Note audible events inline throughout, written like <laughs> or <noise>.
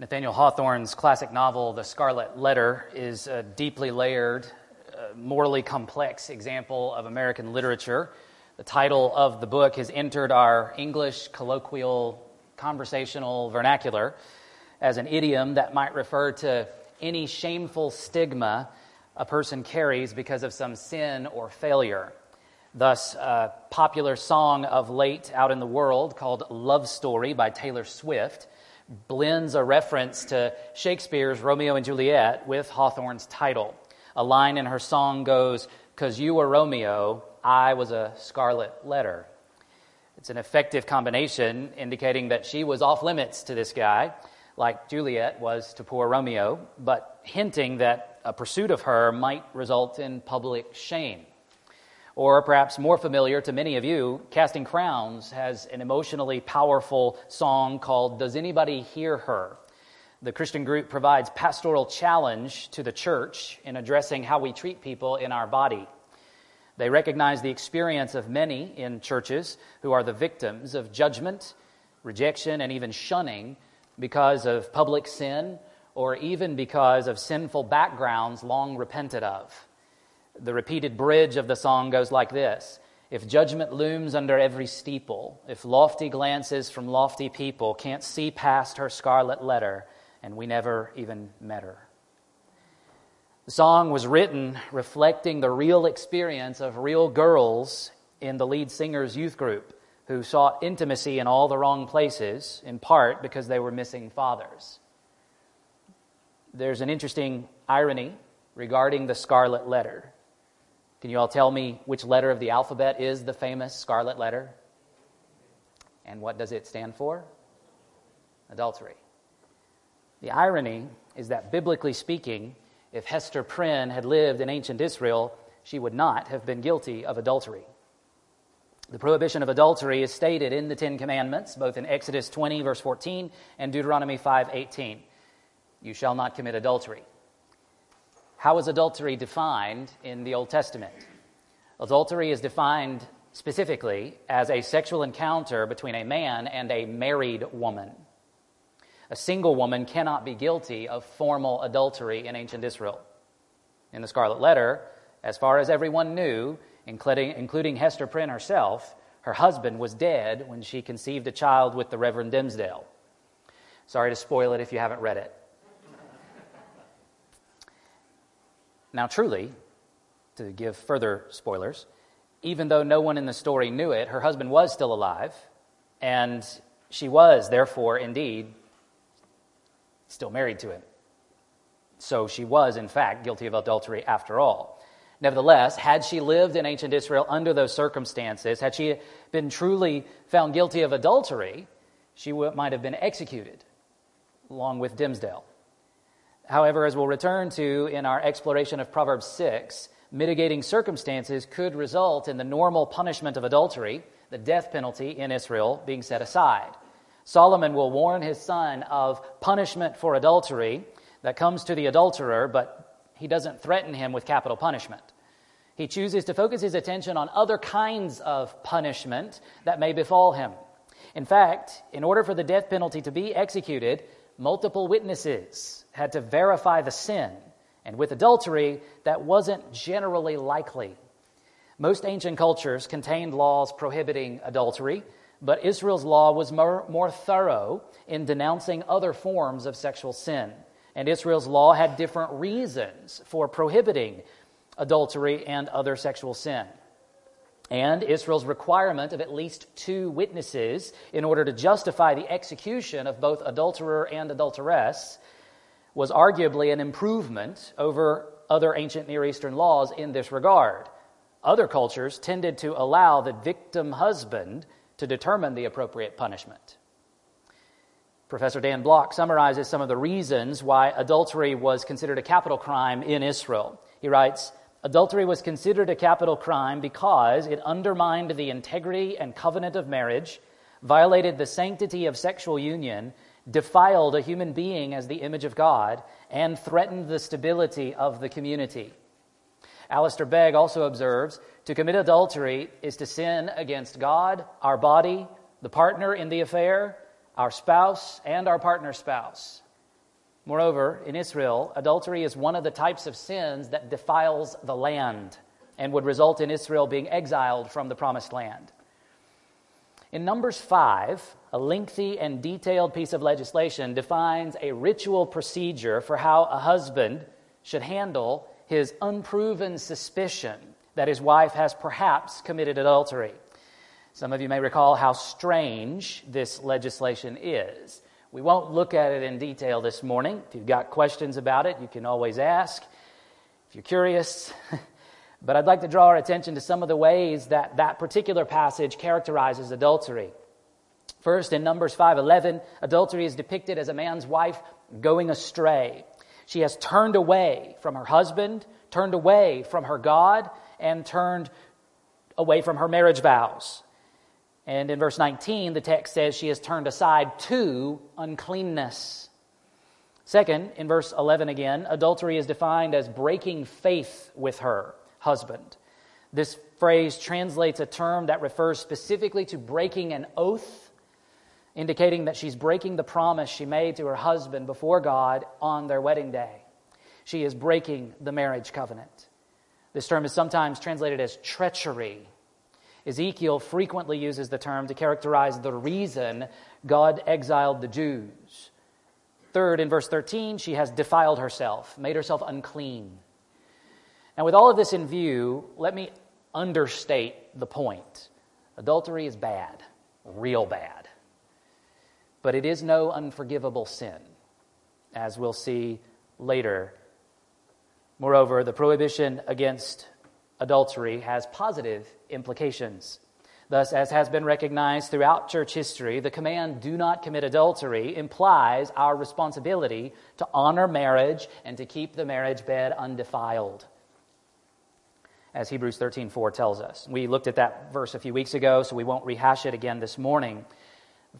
Nathaniel Hawthorne's classic novel, The Scarlet Letter, is a deeply layered, uh, morally complex example of American literature. The title of the book has entered our English colloquial conversational vernacular as an idiom that might refer to any shameful stigma a person carries because of some sin or failure. Thus, a popular song of late out in the world called Love Story by Taylor Swift blends a reference to Shakespeare's Romeo and Juliet with Hawthorne's title. A line in her song goes, Because you were Romeo, I was a scarlet letter. It's an effective combination indicating that she was off limits to this guy, like Juliet was to poor Romeo, but hinting that a pursuit of her might result in public shame. Or perhaps more familiar to many of you, Casting Crowns has an emotionally powerful song called Does Anybody Hear Her? The Christian group provides pastoral challenge to the church in addressing how we treat people in our body. They recognize the experience of many in churches who are the victims of judgment, rejection, and even shunning because of public sin or even because of sinful backgrounds long repented of. The repeated bridge of the song goes like this If judgment looms under every steeple, if lofty glances from lofty people can't see past her scarlet letter, and we never even met her. The song was written reflecting the real experience of real girls in the lead singer's youth group who sought intimacy in all the wrong places, in part because they were missing fathers. There's an interesting irony regarding the scarlet letter. Can you all tell me which letter of the alphabet is the famous scarlet letter? And what does it stand for? Adultery. The irony is that, biblically speaking, if Hester Prynne had lived in ancient Israel, she would not have been guilty of adultery. The prohibition of adultery is stated in the Ten Commandments, both in Exodus 20, verse 14, and Deuteronomy 5, 18. You shall not commit adultery. How is adultery defined in the Old Testament? Adultery is defined specifically as a sexual encounter between a man and a married woman. A single woman cannot be guilty of formal adultery in ancient Israel. In the Scarlet Letter, as far as everyone knew, including, Hester Prynne herself, her husband was dead when she conceived a child with the Reverend Dimmesdale. Sorry to spoil it if you haven't read it. Now, truly, to give further spoilers, even though no one in the story knew it, her husband was still alive, and she was, therefore, indeed, still married to him. So she was, in fact, guilty of adultery after all. Nevertheless, had she lived in ancient Israel under those circumstances, had she been truly found guilty of adultery, she might have been executed along with Dimmesdale. However, as we'll return to in our exploration of Proverbs 6, mitigating circumstances could result in the normal punishment of adultery, the death penalty in Israel, being set aside. Solomon will warn his son of punishment for adultery that comes to the adulterer, but he doesn't threaten him with capital punishment. He chooses to focus his attention on other kinds of punishment that may befall him. In fact, in order for the death penalty to be executed, multiple witnesses had to verify the sin. And with adultery, that wasn't generally likely. Most ancient cultures contained laws prohibiting adultery, but Israel's law was more, more thorough in denouncing other forms of sexual sin. And Israel's law had different reasons for prohibiting adultery and other sexual sin and Israel's requirement of at least two witnesses in order to justify the execution of both adulterer and adulteress was arguably an improvement over other ancient Near Eastern laws in this regard. Other cultures tended to allow the victim husband to determine the appropriate punishment. Professor Dan Block summarizes some of the reasons why adultery was considered a capital crime in Israel. He writes, Adultery was considered a capital crime because it undermined the integrity and covenant of marriage, violated the sanctity of sexual union, defiled a human being as the image of God, and threatened the stability of the community. Alistair Begg also observes to commit adultery is to sin against God, our body, the partner in the affair, our spouse, and our partner's spouse. Moreover, in Israel, adultery is one of the types of sins that defiles the land and would result in Israel being exiled from the promised land. In Numbers 5, a lengthy and detailed piece of legislation defines a ritual procedure for how a husband should handle his unproven suspicion that his wife has perhaps committed adultery. Some of you may recall how strange this legislation is. We won't look at it in detail this morning. If you've got questions about it, you can always ask. If you're curious, <laughs> but I'd like to draw our attention to some of the ways that that particular passage characterizes adultery. First, in Numbers 5:11, adultery is depicted as a man's wife going astray. She has turned away from her husband, turned away from her God, and turned away from her marriage vows. And in verse 19, the text says she has turned aside to uncleanness. Second, in verse 11 again, adultery is defined as breaking faith with her husband. This phrase translates a term that refers specifically to breaking an oath, indicating that she's breaking the promise she made to her husband before God on their wedding day. She is breaking the marriage covenant. This term is sometimes translated as treachery. Ezekiel frequently uses the term to characterize the reason God exiled the Jews. Third, in verse 13, she has defiled herself, made herself unclean. Now, with all of this in view, let me understate the point. Adultery is bad, real bad. But it is no unforgivable sin, as we'll see later. Moreover, the prohibition against adultery has positive implications. Thus, as has been recognized throughout church history, the command, do not commit adultery, implies our responsibility to honor marriage and to keep the marriage bed undefiled as Hebrews 13:4 tells us. We looked at that verse a few weeks ago, so we won't rehash it again this morning.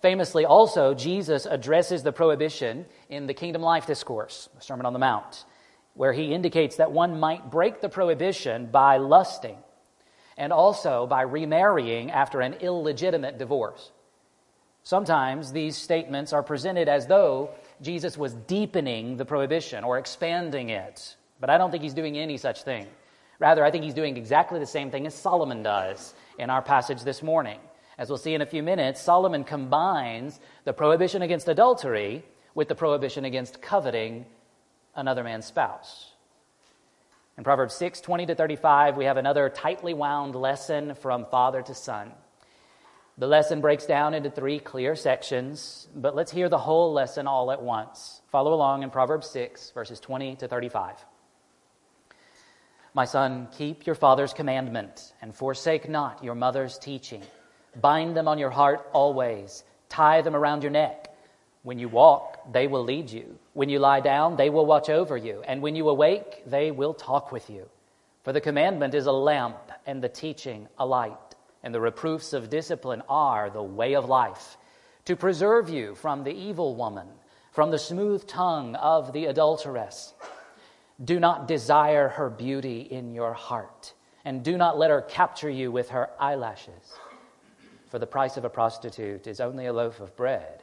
Famously, also, Jesus addresses the prohibition in the Kingdom Life Discourse, the Sermon on the Mount, where he indicates that one might break the prohibition by lusting and also by remarrying after an illegitimate divorce. Sometimes these statements are presented as though Jesus was deepening the prohibition or expanding it, but I don't think he's doing any such thing. Rather, I think he's doing exactly the same thing as Solomon does in our passage this morning. As we'll see in a few minutes, Solomon combines the prohibition against adultery with the prohibition against coveting another man's spouse. In Proverbs 6 20 to 35, we have another tightly wound lesson from father to son. The lesson breaks down into three clear sections, but let's hear the whole lesson all at once. Follow along in Proverbs 6, verses 20 to 35. My son, keep your father's commandment and forsake not your mother's teaching. Bind them on your heart always, tie them around your neck. When you walk, they will lead you. When you lie down, they will watch over you. And when you awake, they will talk with you. For the commandment is a lamp, and the teaching a light. And the reproofs of discipline are the way of life, to preserve you from the evil woman, from the smooth tongue of the adulteress. Do not desire her beauty in your heart, and do not let her capture you with her eyelashes. For the price of a prostitute is only a loaf of bread,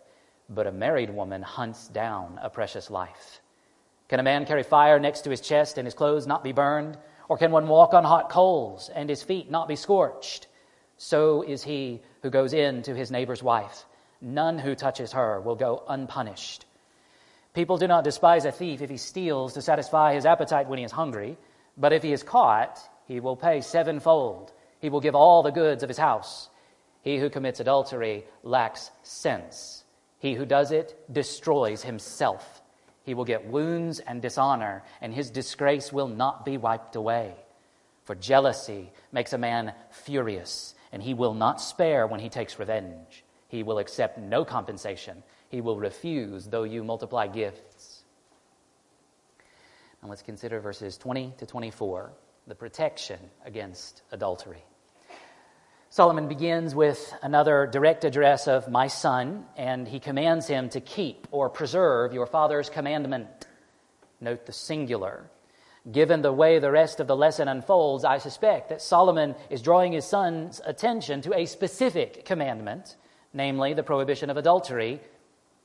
but a married woman hunts down a precious life. Can a man carry fire next to his chest and his clothes not be burned? Or can one walk on hot coals and his feet not be scorched? So is he who goes in to his neighbor's wife. None who touches her will go unpunished. People do not despise a thief if he steals to satisfy his appetite when he is hungry, but if he is caught, he will pay sevenfold. He will give all the goods of his house. He who commits adultery lacks sense. He who does it destroys himself. He will get wounds and dishonor, and his disgrace will not be wiped away. For jealousy makes a man furious, and he will not spare when he takes revenge. He will accept no compensation he will refuse, though you multiply gifts. Now let's consider verses 20 to 24 the protection against adultery. Solomon begins with another direct address of my son, and he commands him to keep or preserve your father's commandment. Note the singular. Given the way the rest of the lesson unfolds, I suspect that Solomon is drawing his son's attention to a specific commandment, namely the prohibition of adultery,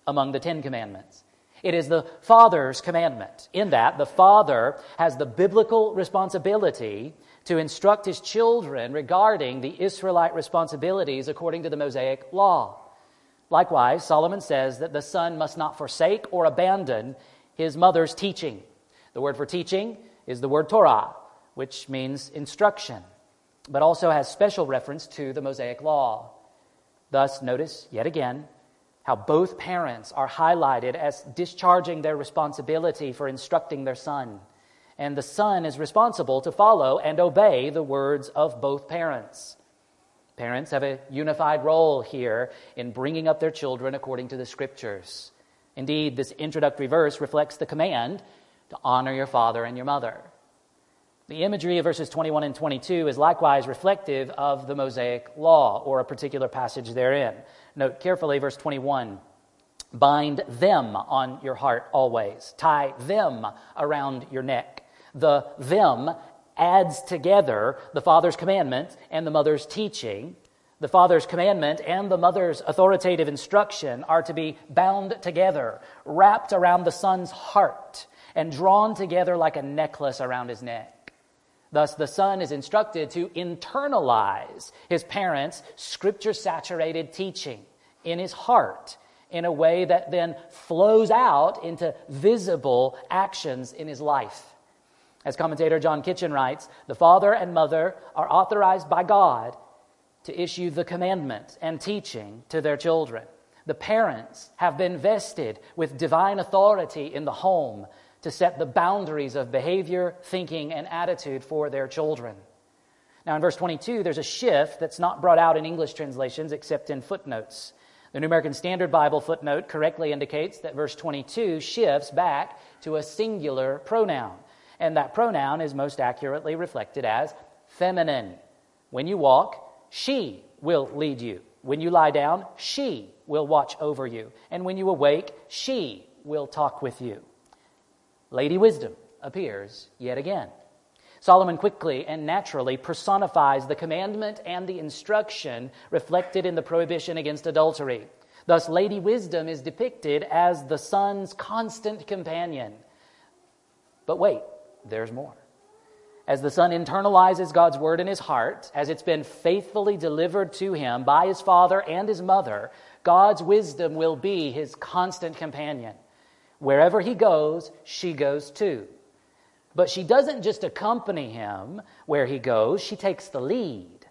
among the Ten Commandments. It is the father's commandment, in that the father has the biblical responsibility to instruct his children regarding the Israelite responsibilities according to the Mosaic law. Likewise, Solomon says that the son must not forsake or abandon his mother's teaching. The word for teaching is the word Torah, which means instruction, but also has special reference to the Mosaic law. Thus, notice yet again how both parents are highlighted as discharging their responsibility for instructing their son. And the son is responsible to follow and obey the words of both parents. Parents have a unified role here in bringing up their children according to the scriptures. Indeed, this introductory verse reflects the command to honor your father and your mother. The imagery of verses 21 and 22 is likewise reflective of the Mosaic law or a particular passage therein. Note carefully verse 21 bind them on your heart always, tie them around your neck. The them adds together the father's commandment and the mother's teaching. The father's commandment and the mother's authoritative instruction are to be bound together, wrapped around the son's heart, and drawn together like a necklace around his neck. Thus, the son is instructed to internalize his parents' scripture saturated teaching in his heart in a way that then flows out into visible actions in his life. As commentator John Kitchen writes, the father and mother are authorized by God to issue the commandment and teaching to their children. The parents have been vested with divine authority in the home to set the boundaries of behavior, thinking, and attitude for their children. Now, in verse 22, there's a shift that's not brought out in English translations except in footnotes. The New American Standard Bible footnote correctly indicates that verse 22 shifts back to a singular pronoun and that pronoun is most accurately reflected as feminine. When you walk, she will lead you. When you lie down, she will watch over you. And when you awake, she will talk with you. Lady Wisdom appears yet again. Solomon quickly and naturally personifies the commandment and the instruction reflected in the prohibition against adultery. Thus, Lady Wisdom is depicted as the son's constant companion. But wait, there's more. As the son internalizes God's word in his heart, as it's been faithfully delivered to him by his father and his mother, God's wisdom will be his constant companion. Wherever he goes, she goes too. But she doesn't just accompany him where he goes, she takes the lead.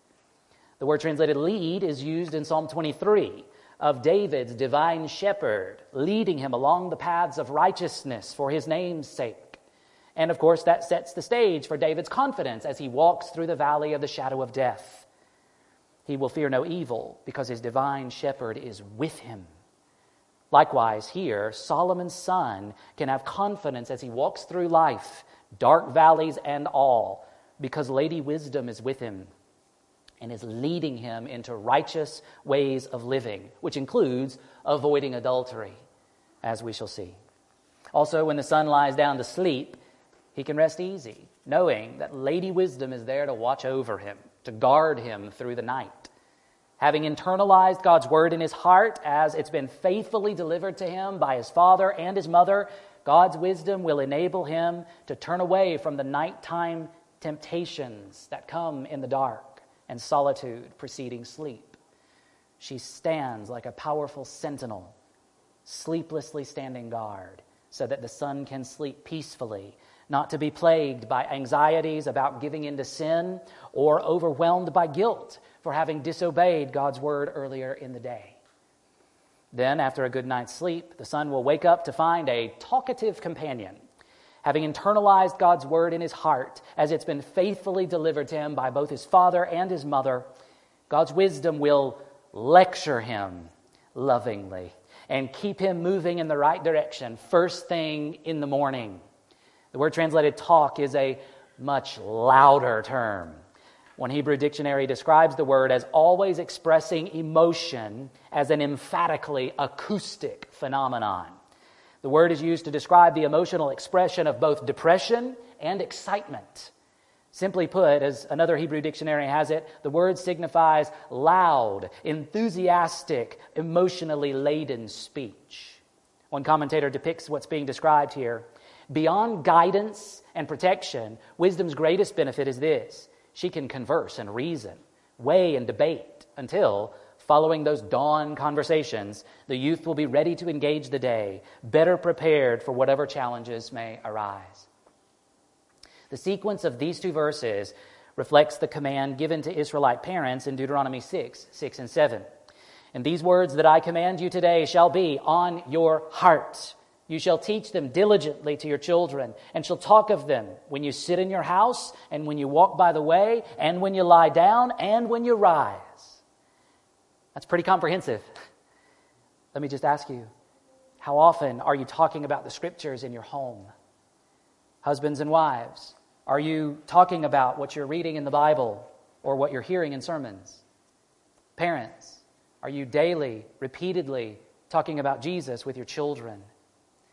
The word translated lead is used in Psalm 23 of David's divine shepherd, leading him along the paths of righteousness for his name's sake. And of course, that sets the stage for David's confidence as he walks through the valley of the shadow of death. He will fear no evil because his divine shepherd is with him. Likewise, here, Solomon's son can have confidence as he walks through life, dark valleys and all, because Lady Wisdom is with him and is leading him into righteous ways of living, which includes avoiding adultery, as we shall see. Also, when the son lies down to sleep, he can rest easy, knowing that Lady Wisdom is there to watch over him, to guard him through the night. Having internalized God's word in his heart as it's been faithfully delivered to him by his father and his mother, God's wisdom will enable him to turn away from the nighttime temptations that come in the dark and solitude preceding sleep. She stands like a powerful sentinel, sleeplessly standing guard, so that the son can sleep peacefully not to be plagued by anxieties about giving into sin or overwhelmed by guilt for having disobeyed God's word earlier in the day. Then, after a good night's sleep, the son will wake up to find a talkative companion, having internalized God's word in his heart as it's been faithfully delivered to him by both his father and his mother. God's wisdom will lecture him lovingly and keep him moving in the right direction first thing in the morning. The word translated talk is a much louder term. One Hebrew dictionary describes the word as always expressing emotion as an emphatically acoustic phenomenon. The word is used to describe the emotional expression of both depression and excitement. Simply put, as another Hebrew dictionary has it, the word signifies loud, enthusiastic, emotionally laden speech. One commentator depicts what's being described here. Beyond guidance and protection, wisdom's greatest benefit is this she can converse and reason, weigh and debate until, following those dawn conversations, the youth will be ready to engage the day, better prepared for whatever challenges may arise. The sequence of these two verses reflects the command given to Israelite parents in Deuteronomy 6 6 and 7. And these words that I command you today shall be on your heart. You shall teach them diligently to your children, and shall talk of them when you sit in your house, and when you walk by the way, and when you lie down, and when you rise. That's pretty comprehensive. <laughs> Let me just ask you how often are you talking about the scriptures in your home? Husbands and wives, are you talking about what you're reading in the Bible or what you're hearing in sermons? Parents, are you daily, repeatedly talking about Jesus with your children?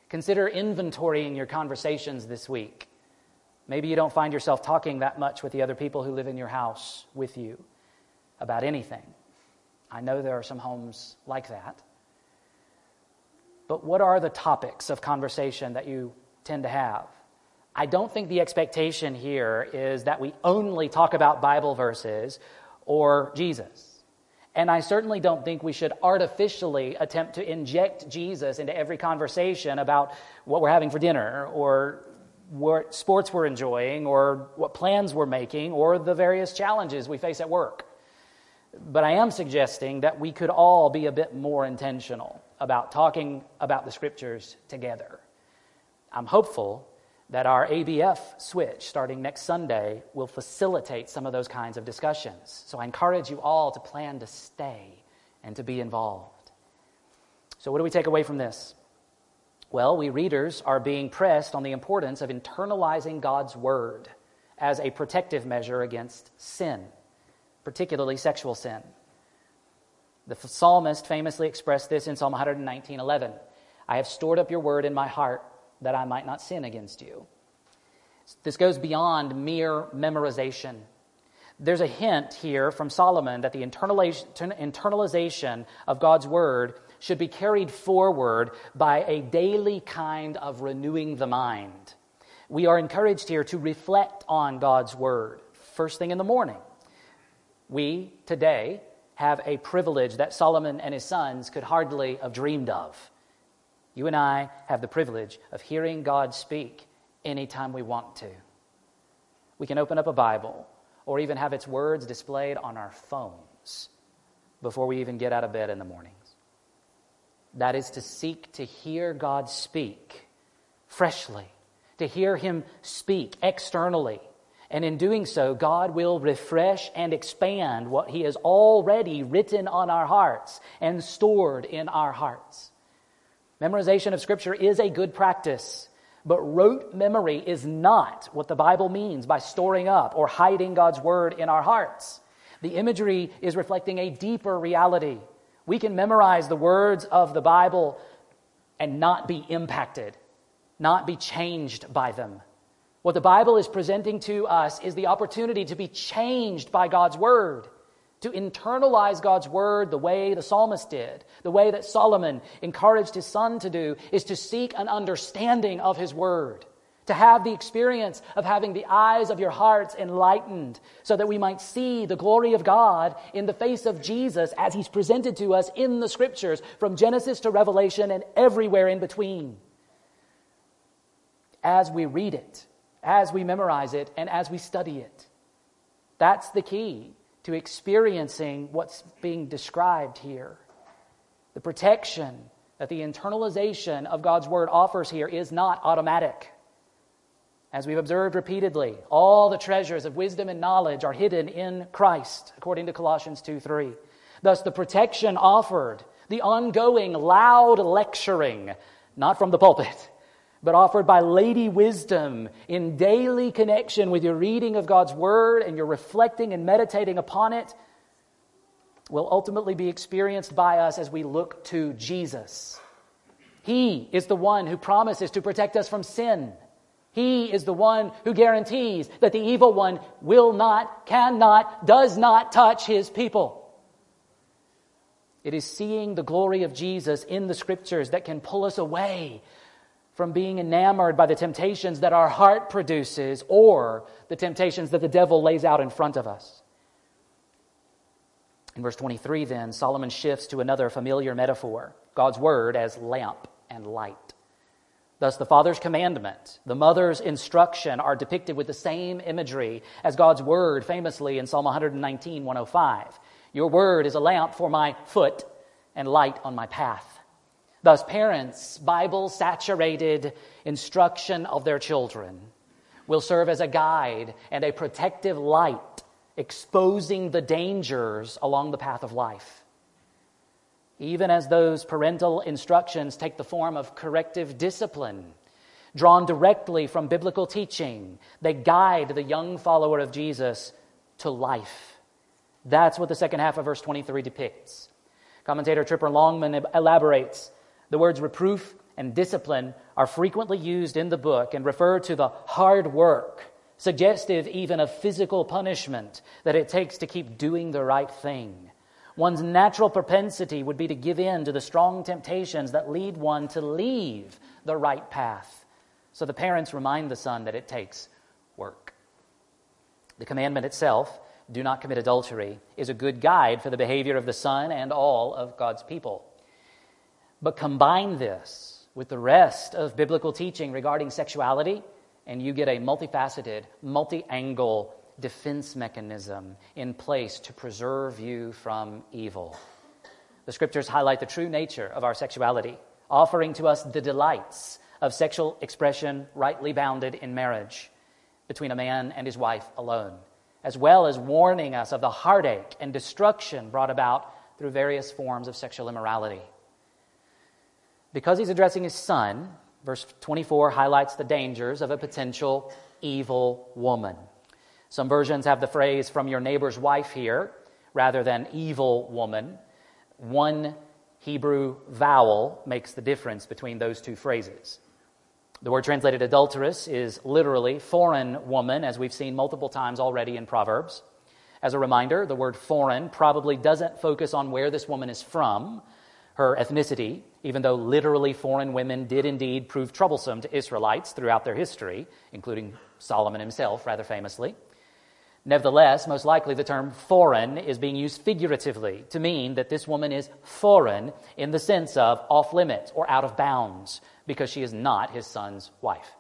Consider inventorying your conversations this week. Maybe you don't find yourself talking that much with the other people who live in your house with you about anything. I know there are some homes like that. But what are the topics of conversation that you tend to have? I don't think the expectation here is that we only talk about Bible verses or Jesus. And I certainly don't think we should artificially attempt to inject Jesus into every conversation about what we're having for dinner or what sports we're enjoying or what plans we're making or the various challenges we face at work. But I am suggesting that we could all be a bit more intentional about talking about the scriptures together. I'm hopeful that our ABF switch starting next Sunday will facilitate some of those kinds of discussions. So I encourage you all to plan to stay and to be involved. So, what do we take away from this? Well, we readers are being pressed on the importance of internalizing God's word as a protective measure against sin, particularly sexual sin. The psalmist famously expressed this in Psalm 119:11. I have stored up your word in my heart that I might not sin against you. This goes beyond mere memorization. There's a hint here from Solomon that the internalization of God's word should be carried forward by a daily kind of renewing the mind. We are encouraged here to reflect on God's word first thing in the morning. We today have a privilege that Solomon and his sons could hardly have dreamed of. You and I have the privilege of hearing God speak anytime we want to. We can open up a Bible or even have its words displayed on our phones before we even get out of bed in the mornings. That is to seek to hear God speak freshly, to hear Him speak externally. And in doing so, God will refresh and expand what He has already written on our hearts and stored in our hearts. Memorization of Scripture is a good practice, but rote memory is not what the Bible means by storing up or hiding God's Word in our hearts. The imagery is reflecting a deeper reality. We can memorize the words of the Bible and not be impacted, not be changed by them. What the Bible is presenting to us is the opportunity to be changed by God's Word to internalize God's word the way the psalmist did, the way that Solomon encouraged his son to do, is to seek an understanding of his word, to have the experience of having the eyes of your hearts enlightened, so that we might see the glory of God in the face of Jesus as he's presented to us in the scriptures, from Genesis to Revelation and everywhere in between. As we read it, as we memorize it, and as we study it. That's the key to experiencing what's being described here. The protection that the internalization of God's word offers here is not automatic. As we've observed repeatedly, all the treasures of wisdom and knowledge are hidden in Christ, according to Colossians 2 3. Thus, the protection offered, the ongoing loud lecturing, not from the pulpit, but offered by Lady Wisdom in daily connection with your reading of God's Word and your reflecting and meditating upon it, will ultimately be experienced by us as we look to Jesus. He is the one who promises to protect us from sin. He is the one who guarantees that the evil one will not, cannot, does not touch his people. It is seeing the glory of Jesus in the scriptures that can pull us away from being enamored by the temptations that our heart produces or the temptations that the devil lays out in front of us. In verse 23, then, Solomon shifts to another familiar metaphor God's word as lamp and light. Thus, the father's commandment, the mother's instruction are depicted with the same imagery as God's word, famously in Psalm 119, 105. Your word is a lamp for my foot and light on my path. Thus, parents' Bible saturated instruction of their children will serve as a guide and a protective light, exposing the dangers along the path of life. Even as those parental instructions take the form of corrective discipline, drawn directly from biblical teaching, they guide the young follower of Jesus to life. That's what the second half of verse 23 depicts. Commentator Tremper Longman elaborates the words reproof and discipline are frequently used in the book and refer to the hard work, suggestive even of physical punishment, that it takes to keep doing the right thing. One's natural propensity would be to give in to the strong temptations that lead one to leave the right path. So the parents remind the son that it takes work. The commandment itself, do not commit adultery, is a good guide for the behavior of the son and all of God's people. But combine this with the rest of biblical teaching regarding sexuality, and you get a multifaceted, multi angle defense mechanism in place to preserve you from evil. The scriptures highlight the true nature of our sexuality, offering to us the delights of sexual expression rightly bounded in marriage between a man and his wife alone, as well as warning us of the heartache and destruction brought about through various forms of sexual immorality. Because he's addressing his son, verse 24 highlights the dangers of a potential evil woman. Some versions have the phrase from your neighbor's wife here rather than evil woman. One Hebrew vowel makes the difference between those two phrases. The word translated adulteress is literally foreign woman, as we've seen multiple times already in Proverbs. As a reminder, the word foreign probably doesn't focus on where this woman is from, her ethnicity, even though literally foreign women did indeed prove troublesome to Israelites throughout their history, including Solomon himself, rather famously. Nevertheless, most likely the term foreign is being used figuratively to mean that this woman is foreign in the sense of off limits or out of bounds because she is not his son's wife.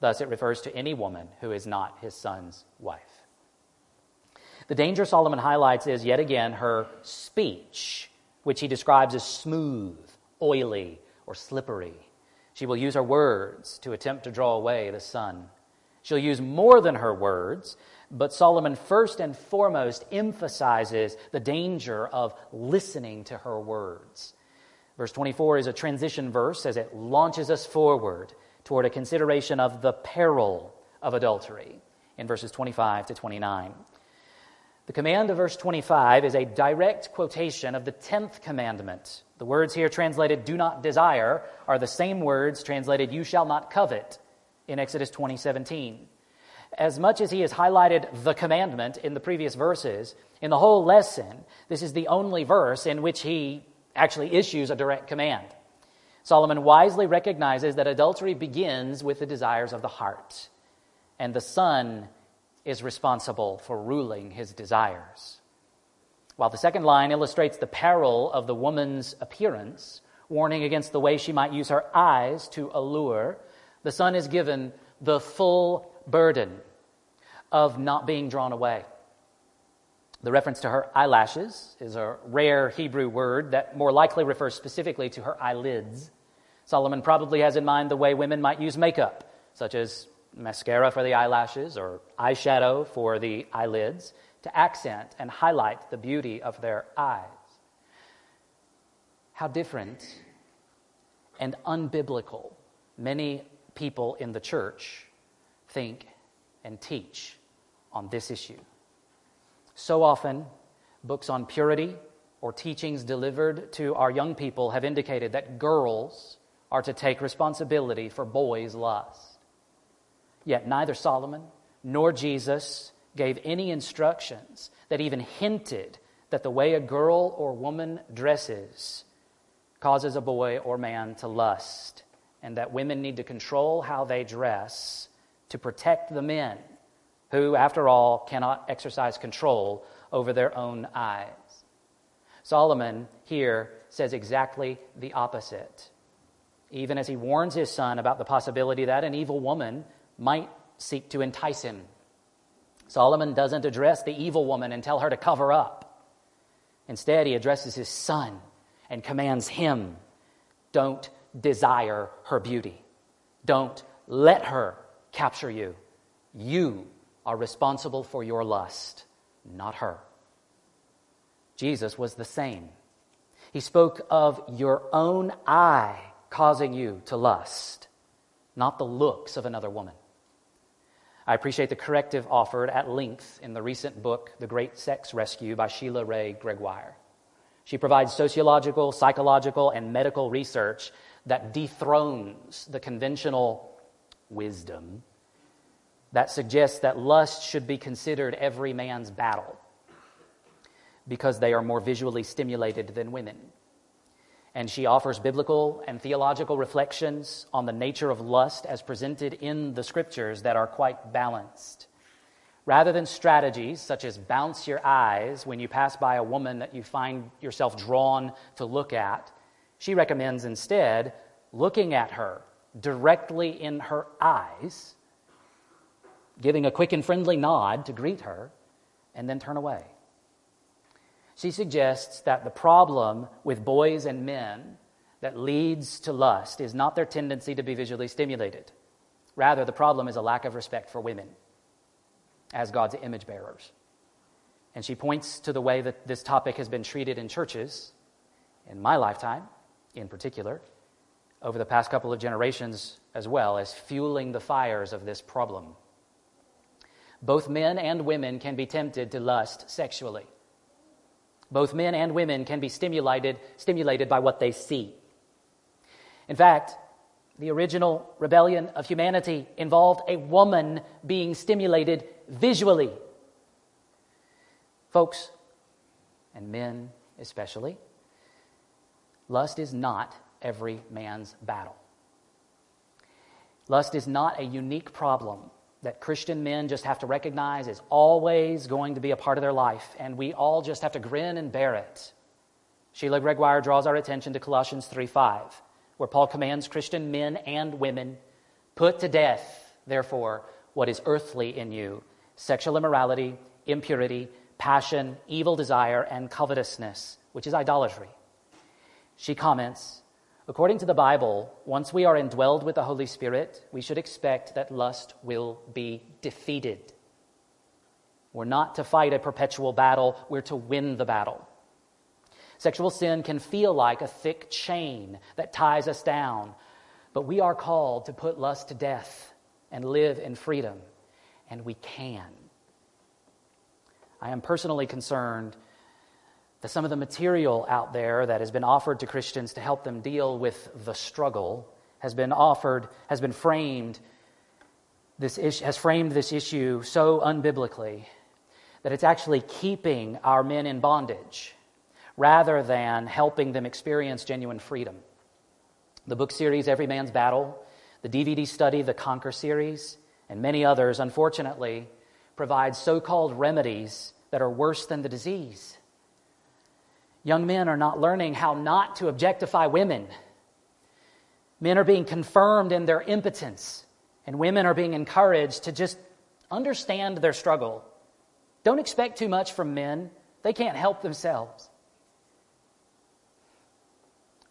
Thus, it refers to any woman who is not his son's wife. The danger Solomon highlights is yet again her speech which he describes as smooth, oily, or slippery. She will use her words to attempt to draw away the son. She'll use more than her words, but Solomon first and foremost emphasizes the danger of listening to her words. Verse 24 is a transition verse as it launches us forward toward a consideration of the peril of adultery in verses 25 to 29. The command of verse 25 is a direct quotation of the 10th commandment. The words here translated do not desire are the same words translated you shall not covet in Exodus 20:17. As much as he has highlighted the commandment in the previous verses, in the whole lesson, this is the only verse in which he actually issues a direct command. Solomon wisely recognizes that adultery begins with the desires of the heart, and the son is responsible for ruling his desires. While the second line illustrates the peril of the woman's appearance, warning against the way she might use her eyes to allure, the son is given the full burden of not being drawn away. The reference to her eyelashes is a rare Hebrew word that more likely refers specifically to her eyelids. Solomon probably has in mind the way women might use makeup, such as mascara for the eyelashes or eyeshadow for the eyelids to accent and highlight the beauty of their eyes. How different and unbiblical many people in the church think and teach on this issue. So often, books on purity or teachings delivered to our young people have indicated that girls are to take responsibility for boys' lust. Yet neither Solomon nor Jesus gave any instructions that even hinted that the way a girl or woman dresses causes a boy or man to lust, and that women need to control how they dress to protect the men who, after all, cannot exercise control over their own eyes. Solomon here says exactly the opposite. Even as he warns his son about the possibility that an evil woman might seek to entice him. Solomon doesn't address the evil woman and tell her to cover up. Instead, he addresses his son and commands him don't desire her beauty. Don't let her capture you. You are responsible for your lust, not her. Jesus was the same. He spoke of your own eye causing you to lust, not the looks of another woman. I appreciate the corrective offered at length in the recent book, The Great Sex Rescue by Sheila Wray Gregoire. She provides sociological, psychological, and medical research that dethrones the conventional wisdom that suggests that lust should be considered every man's battle because they are more visually stimulated than women. And she offers biblical and theological reflections on the nature of lust as presented in the scriptures that are quite balanced. Rather than strategies such as bounce your eyes when you pass by a woman that you find yourself drawn to look at, she recommends instead looking at her directly in her eyes, giving a quick and friendly nod to greet her, and then turn away. She suggests that the problem with boys and men that leads to lust is not their tendency to be visually stimulated. Rather, the problem is a lack of respect for women as God's image bearers. And she points to the way that this topic has been treated in churches in my lifetime, in particular, over the past couple of generations as well, as fueling the fires of this problem. Both men and women can be tempted to lust sexually. Both men and women can be stimulated, stimulated by what they see. In fact, the original rebellion of humanity involved a woman being stimulated visually. Folks, and men especially, lust is not every man's battle. Lust is not a unique problem that Christian men just have to recognize is always going to be a part of their life, and we all just have to grin and bear it. Sheila Gregoire draws our attention to Colossians 3 5, where Paul commands Christian men and women put to death, therefore, what is earthly in you sexual immorality, impurity, passion, evil desire, and covetousness, which is idolatry. She comments, According to the Bible, once we are indwelled with the Holy Spirit, we should expect that lust will be defeated. We're not to fight a perpetual battle, we're to win the battle. Sexual sin can feel like a thick chain that ties us down, but we are called to put lust to death and live in freedom, and we can. I am personally concerned that some of the material out there that has been offered to Christians to help them deal with the struggle has been offered, has been framed, this issue, has framed this issue so unbiblically that it's actually keeping our men in bondage rather than helping them experience genuine freedom. The book series, Every Man's Battle, the DVD study, the Conquer series, and many others, unfortunately, provide so called remedies that are worse than the disease. Young men are not learning how not to objectify women. Men are being confirmed in their impotence, and women are being encouraged to just understand their struggle. Don't expect too much from men, they can't help themselves.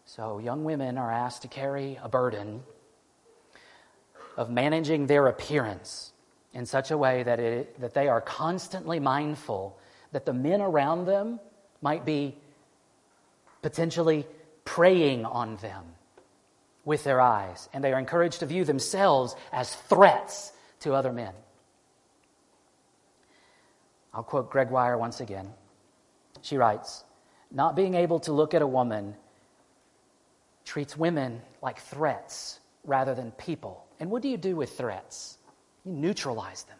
So, young women are asked to carry a burden of managing their appearance in such a way that, it, that they are constantly mindful that the men around them might be potentially preying on them with their eyes, and they are encouraged to view themselves as threats to other men. I'll quote Greg Gregoire once again. She writes Not being able to look at a woman treats women like threats rather than people. And what do you do with threats? You neutralize them.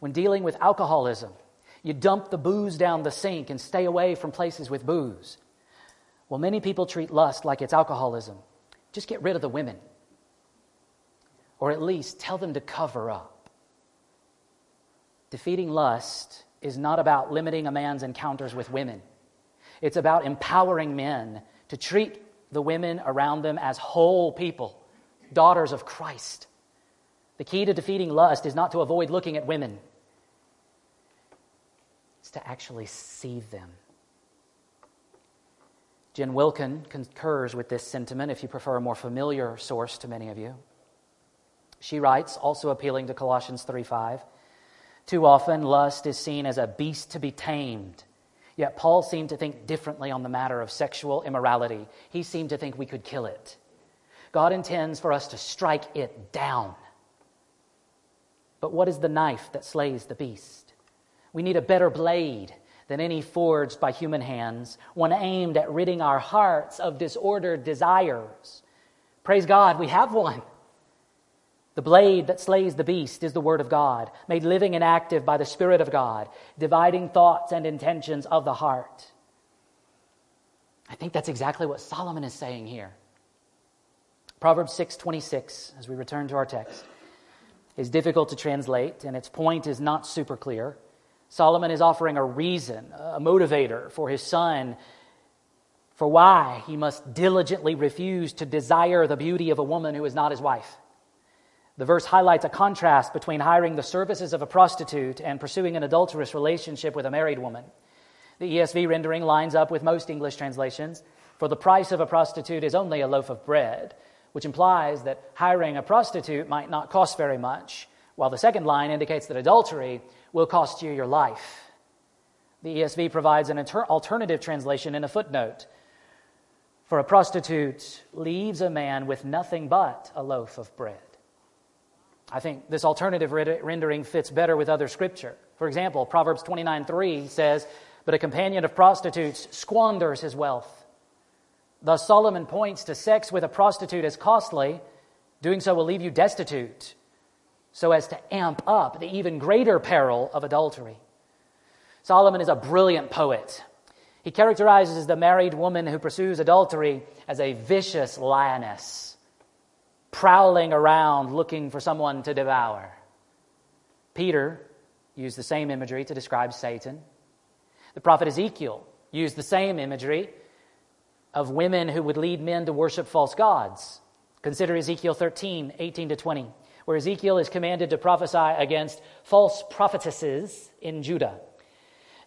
When dealing with alcoholism, You dump the booze down the sink and stay away from places with booze. Well, many people treat lust like it's alcoholism. Just get rid of the women. Or at least tell them to cover up. Defeating lust is not about limiting a man's encounters with women, it's about empowering men to treat the women around them as whole people, daughters of Christ. The key to defeating lust is not to avoid looking at women, it's to actually see them. Jen Wilkin concurs with this sentiment if you prefer a more familiar source to many of you. She writes, also appealing to Colossians 3 5, too often lust is seen as a beast to be tamed. Yet Paul seemed to think differently on the matter of sexual immorality. He seemed to think we could kill it. God intends for us to strike it down. But what is the knife that slays the beast? We need a better blade than any forged by human hands, one aimed at ridding our hearts of disordered desires. Praise God, we have one. The blade that slays the beast is the Word of God, made living and active by the Spirit of God, dividing thoughts and intentions of the heart. I think that's exactly what Solomon is saying here. Proverbs 6:26 as we return to our text is difficult to translate and its point is not super clear. Solomon is offering a reason, a motivator for his son for why he must diligently refuse to desire the beauty of a woman who is not his wife. The verse highlights a contrast between hiring the services of a prostitute and pursuing an adulterous relationship with a married woman. The ESV rendering lines up with most English translations, for the price of a prostitute is only a loaf of bread, which implies that hiring a prostitute might not cost very much, while the second line indicates that adultery will cost you your life. The ESV provides an inter- alternative translation in a footnote. For a prostitute leaves a man with nothing but a loaf of bread. I think this alternative rendering fits better with other scripture. For example, Proverbs 29 3 says, But a companion of prostitutes squanders his wealth. Thus, Solomon points to sex with a prostitute as costly. Doing so will leave you destitute so as to amp up the even greater peril of adultery. Solomon is a brilliant poet. He characterizes the married woman who pursues adultery as a vicious lioness, prowling around looking for someone to devour. Peter used the same imagery to describe Satan. The prophet Ezekiel used the same imagery of women who would lead men to worship false gods. Consider Ezekiel 13, 18 to 20 where Ezekiel is commanded to prophesy against false prophetesses in Judah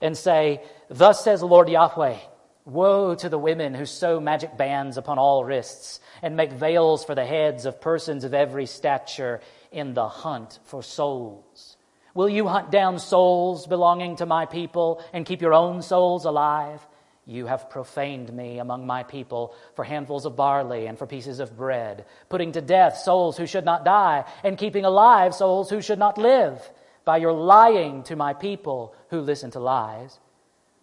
and say, Thus says the Lord Yahweh, Woe to the women who sew magic bands upon all wrists and make veils for the heads of persons of every stature in the hunt for souls. Will you hunt down souls belonging to my people and keep your own souls alive? You have profaned me among my people for handfuls of barley and for pieces of bread, putting to death souls who should not die, and keeping alive souls who should not live, by your lying to my people who listen to lies.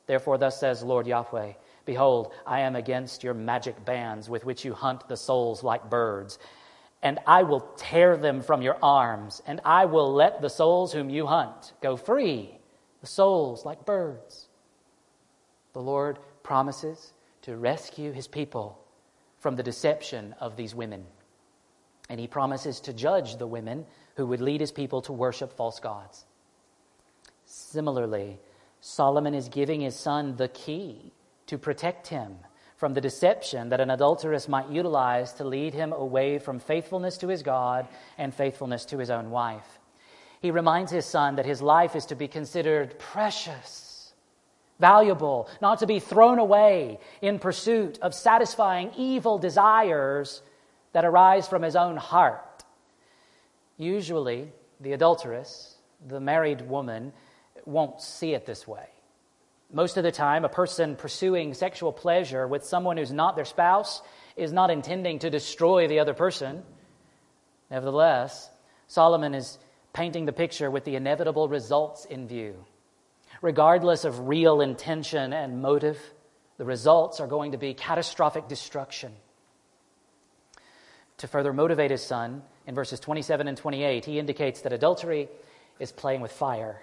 Therefore, thus says Lord Yahweh Behold, I am against your magic bands with which you hunt the souls like birds, and I will tear them from your arms, and I will let the souls whom you hunt go free, the souls like birds. The Lord promises to rescue his people from the deception of these women. And he promises to judge the women who would lead his people to worship false gods. Similarly, Solomon is giving his son the key to protect him from the deception that an adulteress might utilize to lead him away from faithfulness to his God and faithfulness to his own wife. He reminds his son that his life is to be considered precious valuable, not to be thrown away in pursuit of satisfying evil desires that arise from his own heart. Usually, the adulteress, the married woman, won't see it this way. Most of the time, a person pursuing sexual pleasure with someone who's not their spouse is not intending to destroy the other person. Nevertheless, Solomon is painting the picture with the inevitable results in view regardless of real intention and motive, the results are going to be catastrophic destruction. To further motivate his son, in verses 27 and 28, he indicates that adultery is playing with fire.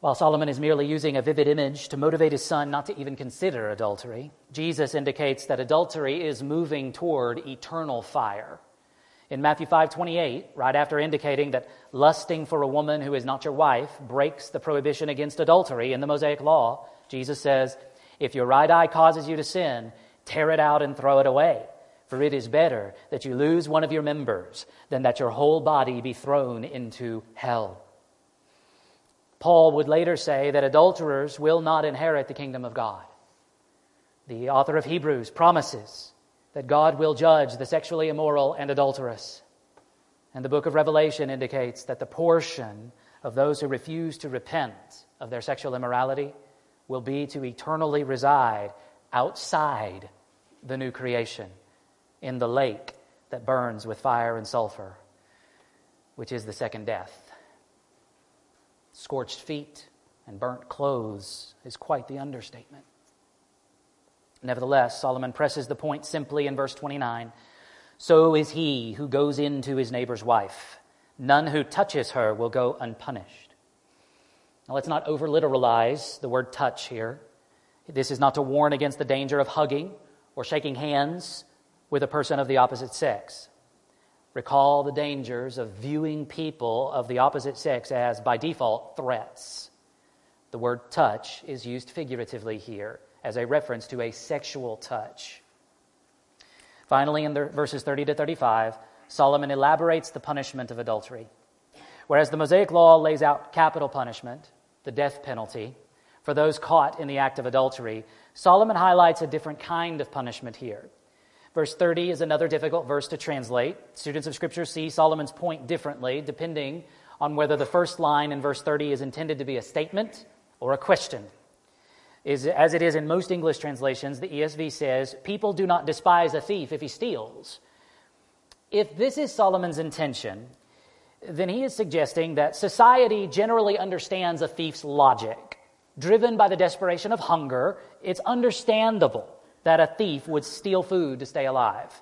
While Solomon is merely using a vivid image to motivate his son not to even consider adultery, Jesus indicates that adultery is moving toward eternal fire. In Matthew 5:28, right after indicating that lusting for a woman who is not your wife breaks the prohibition against adultery in the Mosaic law, Jesus says, "If your right eye causes you to sin, tear it out and throw it away, for it is better that you lose one of your members than that your whole body be thrown into hell." Paul would later say that adulterers will not inherit the kingdom of God. The author of Hebrews promises that God will judge the sexually immoral and adulterous. And the book of Revelation indicates that the portion of those who refuse to repent of their sexual immorality will be to eternally reside outside the new creation in the lake that burns with fire and sulfur, which is the second death. Scorched feet and burnt clothes is quite the understatement. Nevertheless, Solomon presses the point simply in verse 29 So is he who goes into his neighbor's wife. None who touches her will go unpunished. Now, let's not over literalize the word touch here. This is not to warn against the danger of hugging or shaking hands with a person of the opposite sex. Recall the dangers of viewing people of the opposite sex as, by default, threats. The word touch is used figuratively here as a reference to a sexual touch. Finally, in the verses 30 to 35, Solomon elaborates the punishment of adultery. Whereas the Mosaic Law lays out capital punishment, the death penalty, for those caught in the act of adultery, Solomon highlights a different kind of punishment here. Verse 30 is another difficult verse to translate. Students of Scripture see Solomon's point differently depending on whether the first line in verse 30 is intended to be a statement or a question. Is, as it is in most English translations, the ESV says, People do not despise a thief if he steals. If this is Solomon's intention, then he is suggesting that society generally understands a thief's logic. Driven by the desperation of hunger, it's understandable that a thief would steal food to stay alive.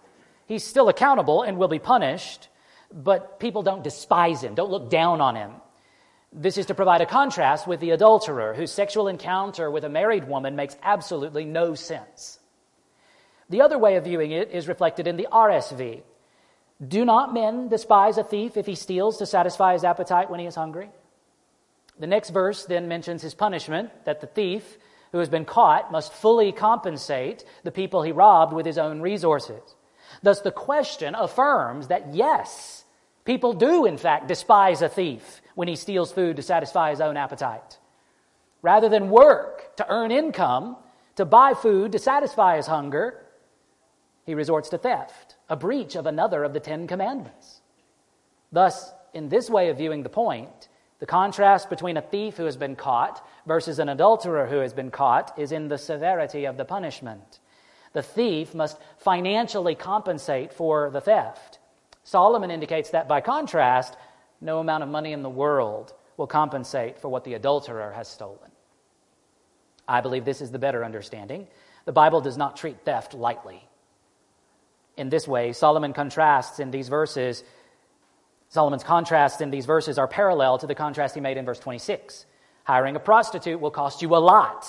He's still accountable and will be punished, but people don't despise him, don't look down on him. This is to provide a contrast with the adulterer whose sexual encounter with a married woman makes absolutely no sense. The other way of viewing it is reflected in the RSV. Do not men despise a thief if he steals to satisfy his appetite when he is hungry? The next verse then mentions his punishment that the thief who has been caught must fully compensate the people he robbed with his own resources. Thus, the question affirms that yes, people do in fact despise a thief when he steals food to satisfy his own appetite. Rather than work to earn income, to buy food to satisfy his hunger, he resorts to theft, a breach of another of the Ten Commandments. Thus, in this way of viewing the point, the contrast between a thief who has been caught versus an adulterer who has been caught is in the severity of the punishment. The thief must financially compensate for the theft. Solomon indicates that by contrast, no amount of money in the world will compensate for what the adulterer has stolen. I believe this is the better understanding. The Bible does not treat theft lightly. In this way, Solomon contrasts in these verses Solomon's contrasts in these verses are parallel to the contrast he made in verse 26. Hiring a prostitute will cost you a lot,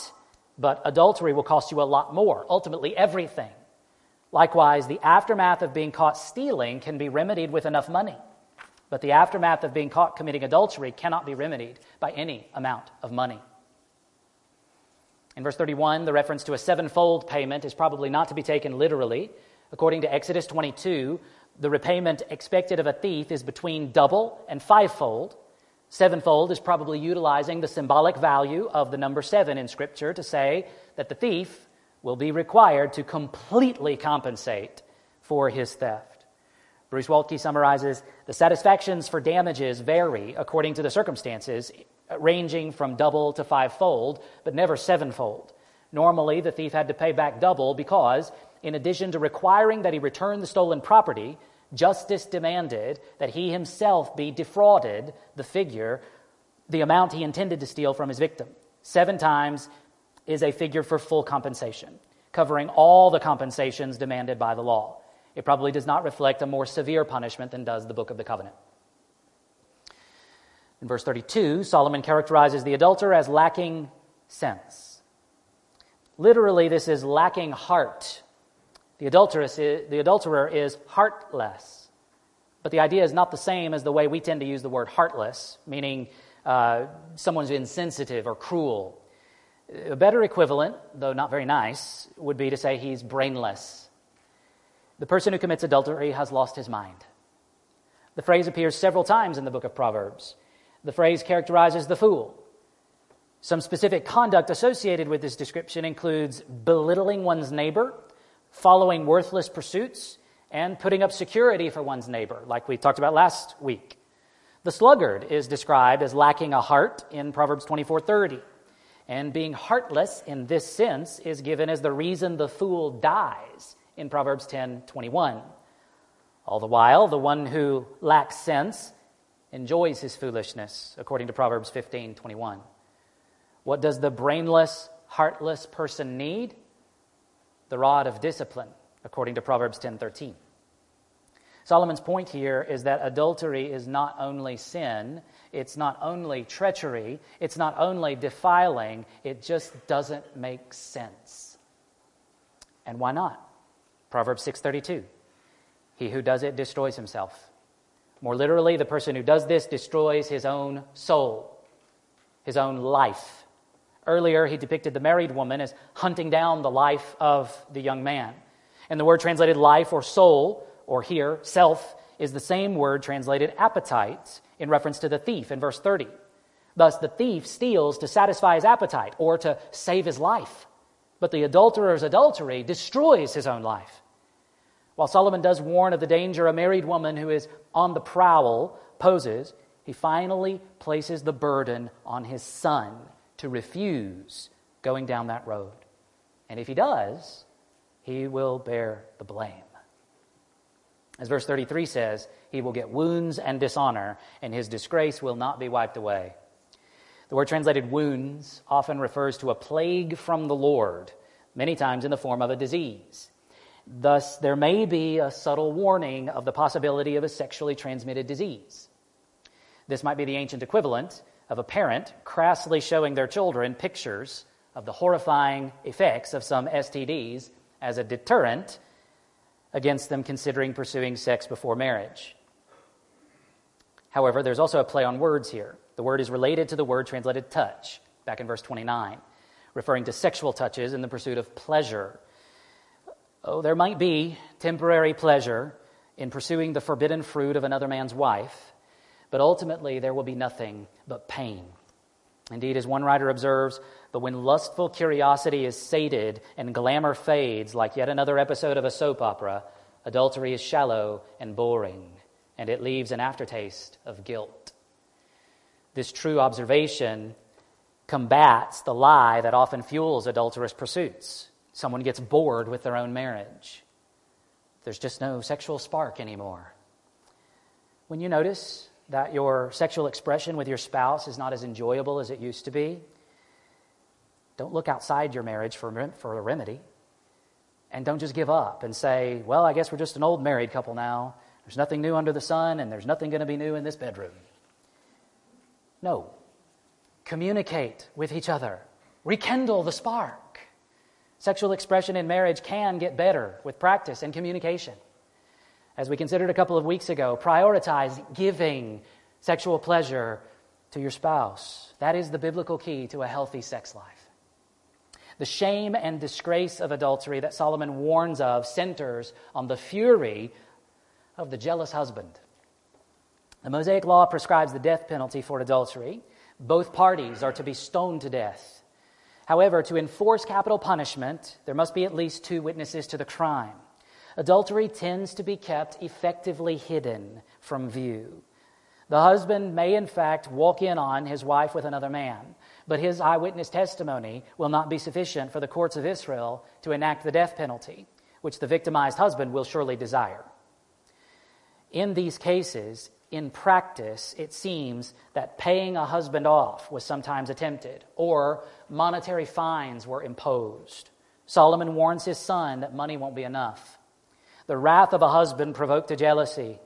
but adultery will cost you a lot more, ultimately, everything. Likewise, the aftermath of being caught stealing can be remedied with enough money, but the aftermath of being caught committing adultery cannot be remedied by any amount of money. In verse 31, the reference to a sevenfold payment is probably not to be taken literally. According to Exodus 22, the repayment expected of a thief is between double and fivefold. Sevenfold is probably utilizing the symbolic value of the number seven in Scripture to say that the thief will be required to completely compensate for his theft. Bruce Waltke summarizes the satisfactions for damages vary according to the circumstances, ranging from double to fivefold, but never sevenfold. Normally, the thief had to pay back double because in addition to requiring that he return the stolen property, justice demanded that he himself be defrauded the figure, the amount he intended to steal from his victim. Seven times is a figure for full compensation, covering all the compensations demanded by the law. It probably does not reflect a more severe punishment than does the Book of the Covenant. In verse 32, Solomon characterizes the adulterer as lacking sense. Literally, this is lacking heart. The, adulteress is, the adulterer is heartless. But the idea is not the same as the way we tend to use the word heartless, meaning uh, someone's insensitive or cruel. A better equivalent, though not very nice, would be to say he's brainless. The person who commits adultery has lost his mind. The phrase appears several times in the book of Proverbs. The phrase characterizes the fool. Some specific conduct associated with this description includes belittling one's neighbor, following worthless pursuits, and putting up security for one's neighbor, like we talked about last week. The sluggard is described as lacking a heart in Proverbs 24:30. And being heartless in this sense is given as the reason the fool dies in Proverbs 10:21. All the while, the one who lacks sense enjoys his foolishness, according to Proverbs 15:21. What does the brainless, heartless person need? The rod of discipline, according to Proverbs 10:13. Solomon's point here is that adultery is not only sin, it's not only treachery, it's not only defiling, it just doesn't make sense. And why not? Proverbs 6:32. He who does it destroys himself. More literally, the person who does this destroys his own soul, his own life. Earlier, he depicted the married woman as hunting down the life of the young man. And the word translated life or soul or here, self, is the same word translated appetite in reference to the thief in verse 30. Thus, the thief steals to satisfy his appetite or to save his life. But the adulterer's adultery destroys his own life. While Solomon does warn of the danger a married woman who is on the prowl poses, he finally places the burden on his son to refuse going down that road. And if he does, he will bear the blame. As verse 33 says, he will get wounds and dishonor, and his disgrace will not be wiped away. The word translated wounds often refers to a plague from the Lord, many times in the form of a disease. Thus, there may be a subtle warning of the possibility of a sexually transmitted disease. This might be the ancient equivalent of a parent crassly showing their children pictures of the horrifying effects of some STDs as a deterrent against them considering pursuing sex before marriage. However, there's also a play on words here. The word is related to the word translated touch, back in verse 29, referring to sexual touches in the pursuit of pleasure. Oh, there might be temporary pleasure in pursuing the forbidden fruit of another man's wife, but ultimately there will be nothing but pain. Indeed, as one writer observes, but when lustful curiosity is sated and glamour fades like yet another episode of a soap opera, adultery is shallow and boring, and it leaves an aftertaste of guilt. This true observation combats the lie that often fuels adulterous pursuits. Someone gets bored with their own marriage. There's just no sexual spark anymore. When you notice that your sexual expression with your spouse is not as enjoyable as it used to be, don't look outside your marriage for, for a remedy. And don't just give up and say, well, I guess we're just an old married couple now. There's nothing new under the sun, and there's nothing going to be new in this bedroom. No. Communicate with each other, rekindle the spark. Sexual expression in marriage can get better with practice and communication. As we considered a couple of weeks ago, prioritize giving sexual pleasure to your spouse. That is the biblical key to a healthy sex life. The shame and disgrace of adultery that Solomon warns of centers on the fury of the jealous husband. The Mosaic Law prescribes the death penalty for adultery. Both parties are to be stoned to death. However, to enforce capital punishment, there must be at least two witnesses to the crime. Adultery tends to be kept effectively hidden from view. The husband may, in fact, walk in on his wife with another man, but his eyewitness testimony will not be sufficient for the courts of Israel to enact the death penalty, which the victimized husband will surely desire. In these cases, in practice, it seems that paying a husband off was sometimes attempted, or monetary fines were imposed. Solomon warns his son that money won't be enough. The wrath of a husband provoked to jealousy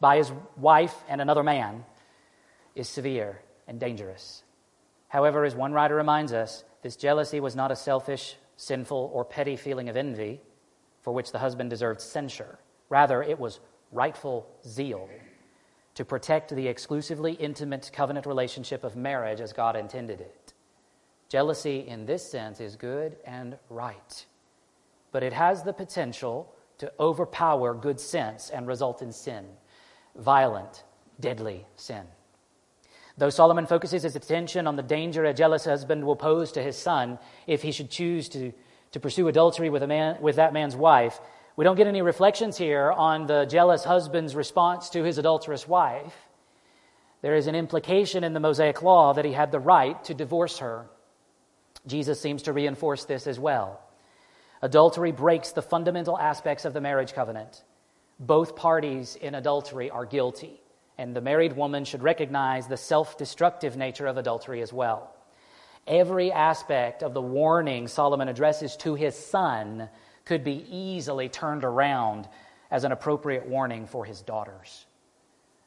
by his wife and another man is severe. and dangerous. However, as one writer reminds us, this jealousy was not a selfish, sinful, or petty feeling of envy for which the husband deserved censure. Rather, it was rightful zeal to protect the exclusively intimate covenant relationship of marriage as God intended it. Jealousy, in this sense, is good and right, but it has the potential to overpower good sense and result in sin, violent, deadly sin. Though Solomon focuses his attention on the danger a jealous husband will pose to his son if he should choose to, to pursue adultery with, a man, with that man's wife, we don't get any reflections here on the jealous husband's response to his adulterous wife. There is an implication in the Mosaic law that he had the right to divorce her. Jesus seems to reinforce this as well. Adultery breaks the fundamental aspects of the marriage covenant. Both parties in adultery are guilty, and the married woman should recognize the self destructive nature of adultery as well. Every aspect of the warning Solomon addresses to his son could be easily turned around as an appropriate warning for his daughters.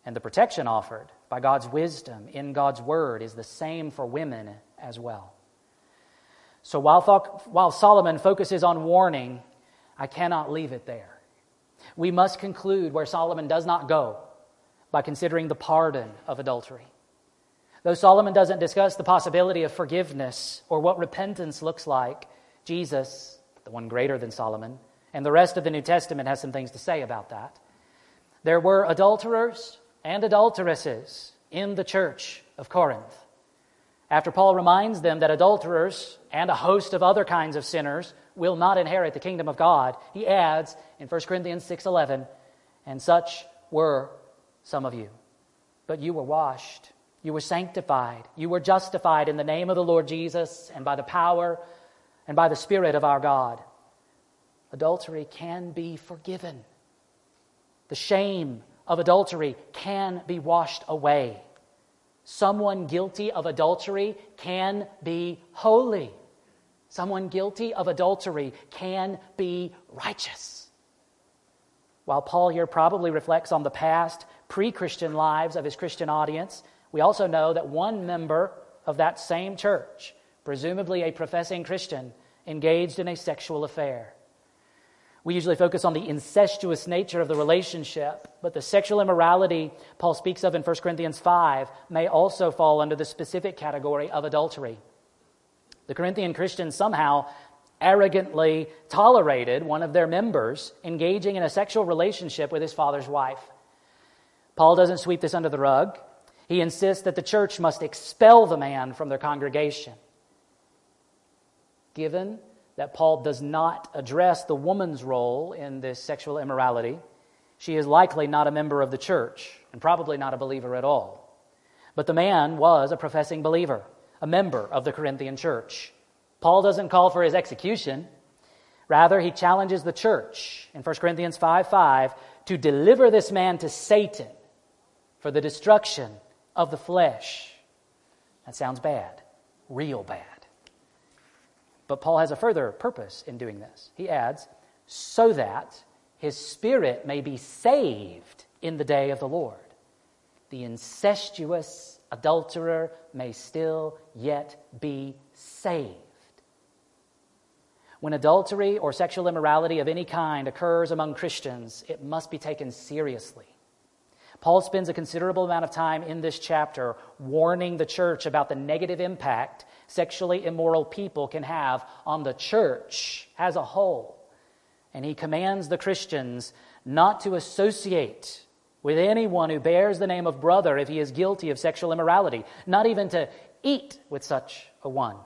And the protection offered by God's wisdom in God's word is the same for women as well. So while, while Solomon focuses on warning, I cannot leave it there. We must conclude where Solomon does not go by considering the pardon of adultery. Though Solomon doesn't discuss the possibility of forgiveness or what repentance looks like, Jesus the one greater than Solomon, and the rest of the New Testament has some things to say about that. There were adulterers and adulteresses in the church of Corinth. After Paul reminds them that adulterers and a host of other kinds of sinners will not inherit the kingdom of God, he adds in 1 Corinthians 6:11, "And such were some of you. But you were washed, you were sanctified, you were justified in the name of the Lord Jesus and by the power and by the Spirit of our God. Adultery can be forgiven. The shame of adultery can be washed away. Someone guilty of adultery can be holy. Someone guilty of adultery can be righteous. While Paul here probably reflects on the past pre Christian lives of his Christian audience, we also know that one member of that same church presumably a professing Christian, engaged in a sexual affair. We usually focus on the incestuous nature of the relationship, but the sexual immorality Paul speaks of in 1 Corinthians 5 may also fall under the specific category of adultery. The Corinthian Christians somehow arrogantly tolerated one of their members engaging in a sexual relationship with his father's wife. Paul doesn't sweep this under the rug. He insists that the church must expel the man from their congregation given that Paul does not address the woman's role in this sexual immorality, she is likely not a member of the church and probably not a believer at all. But the man was a professing believer, a member of the Corinthian church. Paul doesn't call for his execution. Rather, he challenges the church in 1 Corinthians 5 5 to deliver this man to Satan for the destruction of the flesh. That sounds bad, real bad. But Paul has a further purpose in doing this. He adds, so that his spirit may be saved in the day of the Lord. The incestuous adulterer may still yet be saved. When adultery or sexual immorality of any kind occurs among Christians, it must be taken seriously. Paul spends a considerable amount of time in this chapter warning the church about the negative impact sexually immoral people can have on the church as a whole. And he commands the Christians not to associate with anyone who bears the name of brother if he is guilty of sexual immorality, not even to eat with such a one.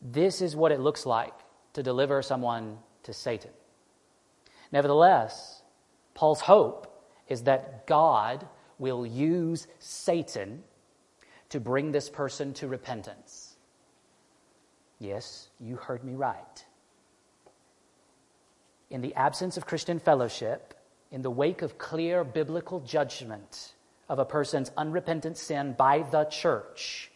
This is what it looks like to deliver someone to Satan. Nevertheless, Paul's hope is that God will use Satan to bring this person to repentance. Yes, you heard me right. In the absence of Christian fellowship, in the wake of clear biblical judgment of a person's unrepentant sin by the church,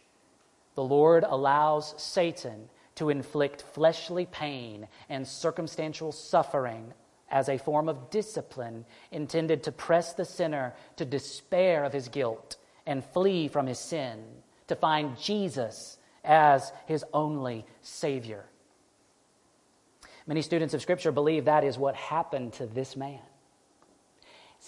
the Lord allows Satan to inflict fleshly pain and circumstantial suffering as a form of discipline intended to press the sinner to despair of his guilt and flee from his sin to find Jesus as his only Savior. Many students of Scripture believe that is what happened to this man.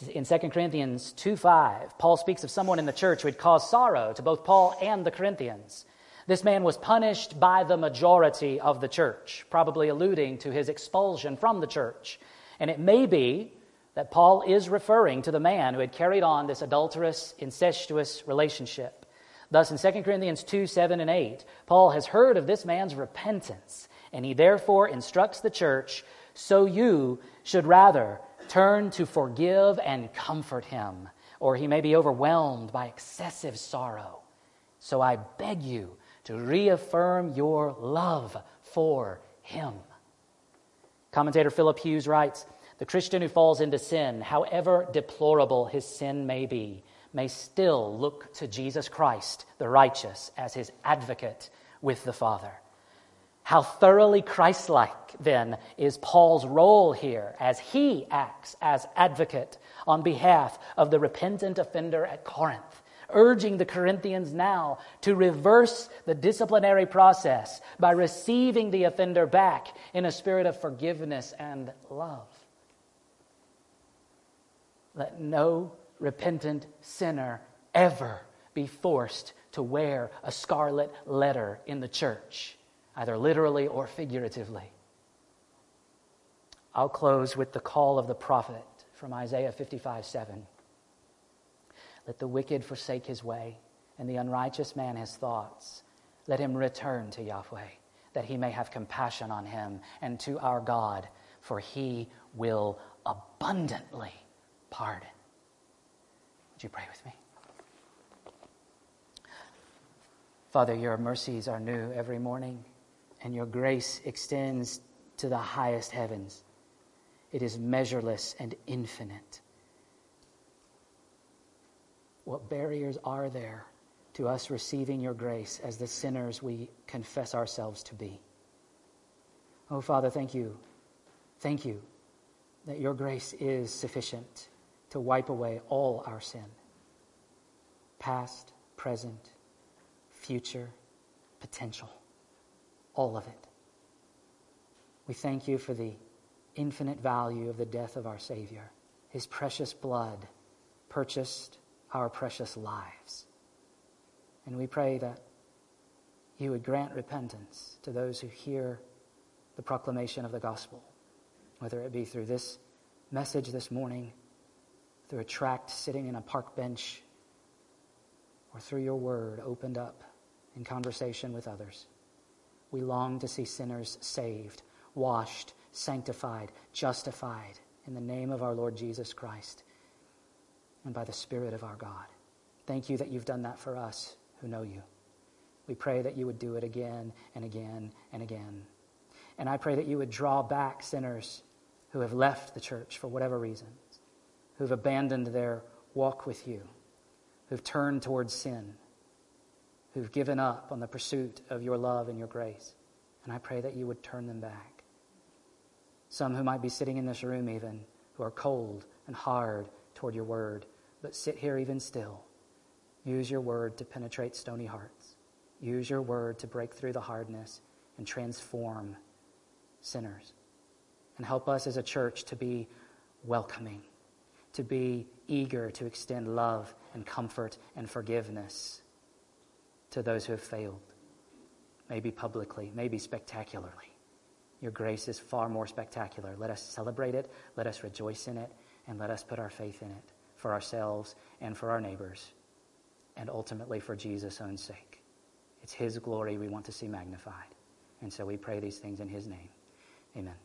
In 2 Corinthians 2 5, Paul speaks of someone in the church who had caused sorrow to both Paul and the Corinthians. This man was punished by the majority of the church, probably alluding to his expulsion from the church. And it may be that Paul is referring to the man who had carried on this adulterous, incestuous relationship. Thus, in 2 Corinthians 2 7 and 8, Paul has heard of this man's repentance, and he therefore instructs the church so you should rather turn to forgive and comfort him, or he may be overwhelmed by excessive sorrow. So I beg you to reaffirm your love for him. Commentator Philip Hughes writes The Christian who falls into sin, however deplorable his sin may be, may still look to Jesus Christ, the righteous, as his advocate with the Father. How thoroughly Christ like, then, is Paul's role here as he acts as advocate on behalf of the repentant offender at Corinth urging the Corinthians now to reverse the disciplinary process by receiving the offender back in a spirit of forgiveness and love. Let no repentant sinner ever be forced to wear a scarlet letter in the church, either literally or figuratively. I'll close with the call of the prophet from Isaiah 55 7. Let the wicked forsake his way, and the unrighteous man his thoughts. Let him return to Yahweh, that he may have compassion on him, and to our God, for he will abundantly pardon. Would you pray with me? Father, your mercies are new every morning, and your grace extends to the highest heavens. It is measureless and infinite. What barriers are there to us receiving your grace as the sinners we confess ourselves to be? Oh, Father, thank you. Thank you that your grace is sufficient to wipe away all our sin past, present, future, potential, all of it. We thank you for the infinite value of the death of our Savior, his precious blood purchased our precious lives. And we pray that you would grant repentance to those who hear the proclamation of the gospel, whether it be through this message this morning, through a tract sitting in a park bench, or through your word opened up in conversation with others. We long to see sinners saved, washed, sanctified, justified in the name of our Lord Jesus Christ and by the Spirit of our God. Thank you that you've done that for us who know you. We pray that you would do it again and again and again. And I pray that you would draw back sinners who have left the church for whatever reasons, who've abandoned their walk with you, who've turned towards sin, who've given up on the pursuit of your love and your grace. And I pray that you would turn them back. Some who might be sitting in this room, even, who are cold and hard toward your word, but sit here even still. Use your word to penetrate stony hearts. Use your word to break through the hardness and transform sinners. And help us as a church to be welcoming, to be eager to extend love and comfort and forgiveness to those who have failed, maybe publicly, maybe spectacularly. Your grace is far more spectacular. Let us celebrate it, let us rejoice in it, and let us put our faith in it for ourselves and for our neighbors, and ultimately for Jesus' own sake. It's His glory we want to see magnified. And so we pray these things in His name. Amen.